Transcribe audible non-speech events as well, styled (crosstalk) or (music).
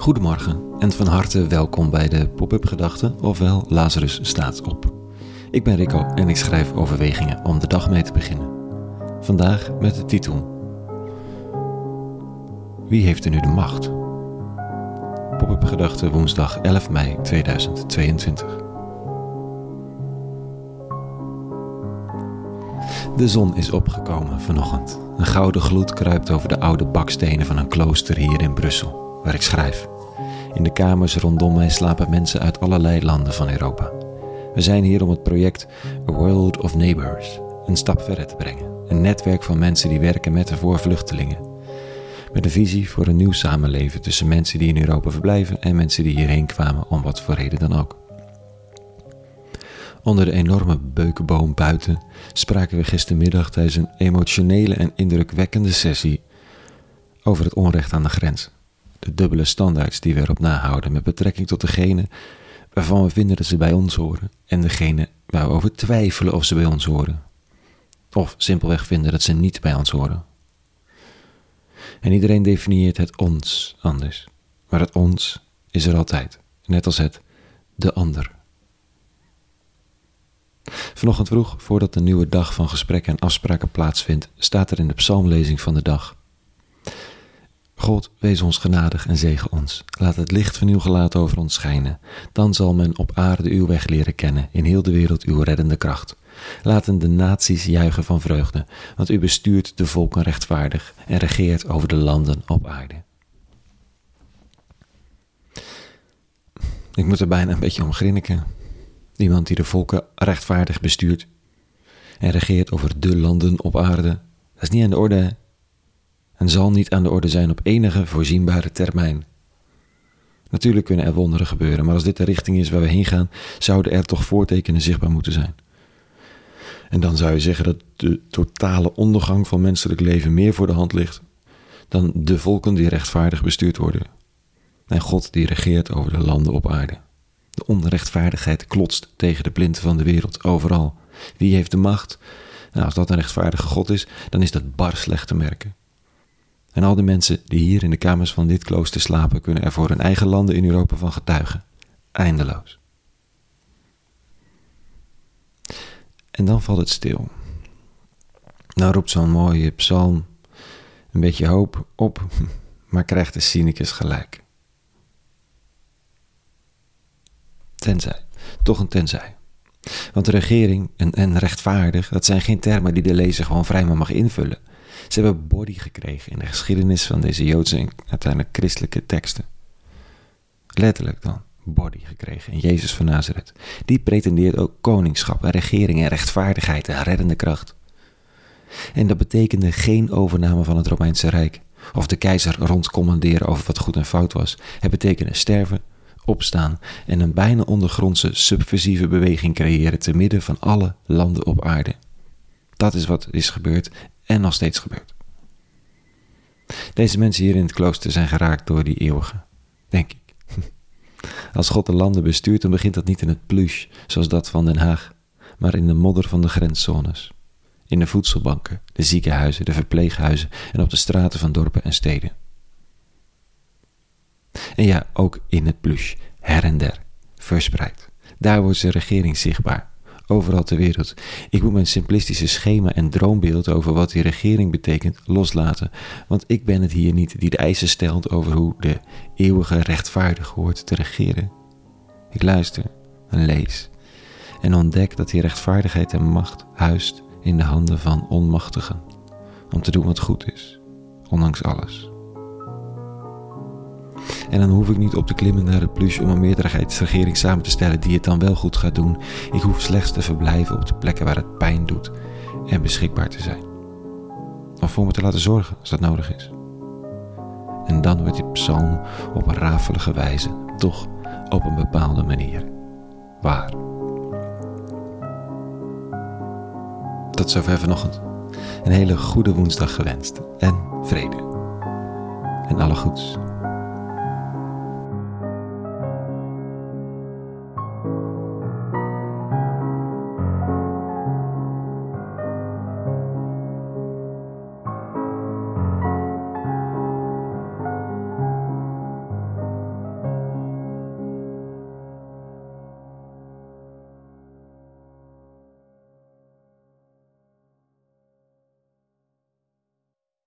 Goedemorgen en van harte welkom bij de Pop-up Gedachten, ofwel Lazarus staat op. Ik ben Rico en ik schrijf overwegingen om de dag mee te beginnen. Vandaag met de titel Wie heeft er nu de macht? Pop-up Gedachten woensdag 11 mei 2022. De zon is opgekomen vanochtend. Een gouden gloed kruipt over de oude bakstenen van een klooster hier in Brussel, waar ik schrijf. In de kamers rondom mij slapen mensen uit allerlei landen van Europa. We zijn hier om het project A World of Neighbors een stap verder te brengen. Een netwerk van mensen die werken met en voor vluchtelingen. Met een visie voor een nieuw samenleven tussen mensen die in Europa verblijven en mensen die hierheen kwamen om wat voor reden dan ook. Onder de enorme beukenboom buiten spraken we gistermiddag tijdens een emotionele en indrukwekkende sessie over het onrecht aan de grens. De dubbele standaards die we erop nahouden met betrekking tot degene waarvan we vinden dat ze bij ons horen en degene waar we over twijfelen of ze bij ons horen. Of simpelweg vinden dat ze niet bij ons horen. En iedereen definieert het ons anders. Maar het ons is er altijd, net als het de ander. Vanochtend vroeg, voordat de nieuwe dag van gesprekken en afspraken plaatsvindt, staat er in de psalmlezing van de dag. God, wees ons genadig en zegen ons. Laat het licht van uw gelaat over ons schijnen. Dan zal men op aarde uw weg leren kennen, in heel de wereld uw reddende kracht. Laten de naties juichen van vreugde, want u bestuurt de volken rechtvaardig en regeert over de landen op aarde. Ik moet er bijna een beetje om grinniken. Iemand die de volken rechtvaardig bestuurt en regeert over de landen op aarde. Dat is niet aan de orde en zal niet aan de orde zijn op enige voorzienbare termijn. Natuurlijk kunnen er wonderen gebeuren, maar als dit de richting is waar we heen gaan, zouden er toch voortekenen zichtbaar moeten zijn. En dan zou je zeggen dat de totale ondergang van menselijk leven meer voor de hand ligt dan de volken die rechtvaardig bestuurd worden. En God die regeert over de landen op aarde. De onrechtvaardigheid klotst tegen de plinten van de wereld overal. Wie heeft de macht? Nou, als dat een rechtvaardige God is, dan is dat bar slecht te merken. En al die mensen die hier in de kamers van dit klooster slapen, kunnen er voor hun eigen landen in Europa van getuigen. Eindeloos. En dan valt het stil. Nou roept zo'n mooie psalm een beetje hoop op, (laughs) maar krijgt de cynicus gelijk. Tenzij, toch een tenzij. Want de regering en, en rechtvaardig, dat zijn geen termen die de lezer gewoon vrijwel mag invullen. Ze hebben body gekregen in de geschiedenis van deze Joodse en uiteindelijk christelijke teksten. Letterlijk dan, body gekregen in Jezus van Nazareth. Die pretendeert ook koningschap en regering en rechtvaardigheid en reddende kracht. En dat betekende geen overname van het Romeinse Rijk of de keizer rondcommanderen over wat goed en fout was. Het betekende sterven, opstaan en een bijna ondergrondse subversieve beweging creëren te midden van alle landen op aarde. Dat is wat is gebeurd en nog steeds gebeurt. Deze mensen hier in het klooster zijn geraakt door die eeuwige, denk ik. (laughs) Als God de landen bestuurt, dan begint dat niet in het plush, zoals dat van Den Haag, maar in de modder van de grenszones. In de voedselbanken, de ziekenhuizen, de verpleeghuizen en op de straten van dorpen en steden. En ja, ook in het plush, her en der, verspreid. Daar wordt zijn regering zichtbaar overal ter wereld. Ik moet mijn simplistische schema en droombeeld over wat die regering betekent loslaten, want ik ben het hier niet die de eisen stelt over hoe de eeuwige rechtvaardig hoort te regeren. Ik luister en lees en ontdek dat die rechtvaardigheid en macht huist in de handen van onmachtigen, om te doen wat goed is, ondanks alles. En dan hoef ik niet op te klimmen naar het plus om een meerderheidsregering samen te stellen die het dan wel goed gaat doen. Ik hoef slechts te verblijven op de plekken waar het pijn doet en beschikbaar te zijn. Of voor me te laten zorgen als dat nodig is. En dan wordt die psalm op een rafelige wijze toch op een bepaalde manier waar. Tot zover vanochtend. Een hele goede woensdag gewenst en vrede. En alle goeds.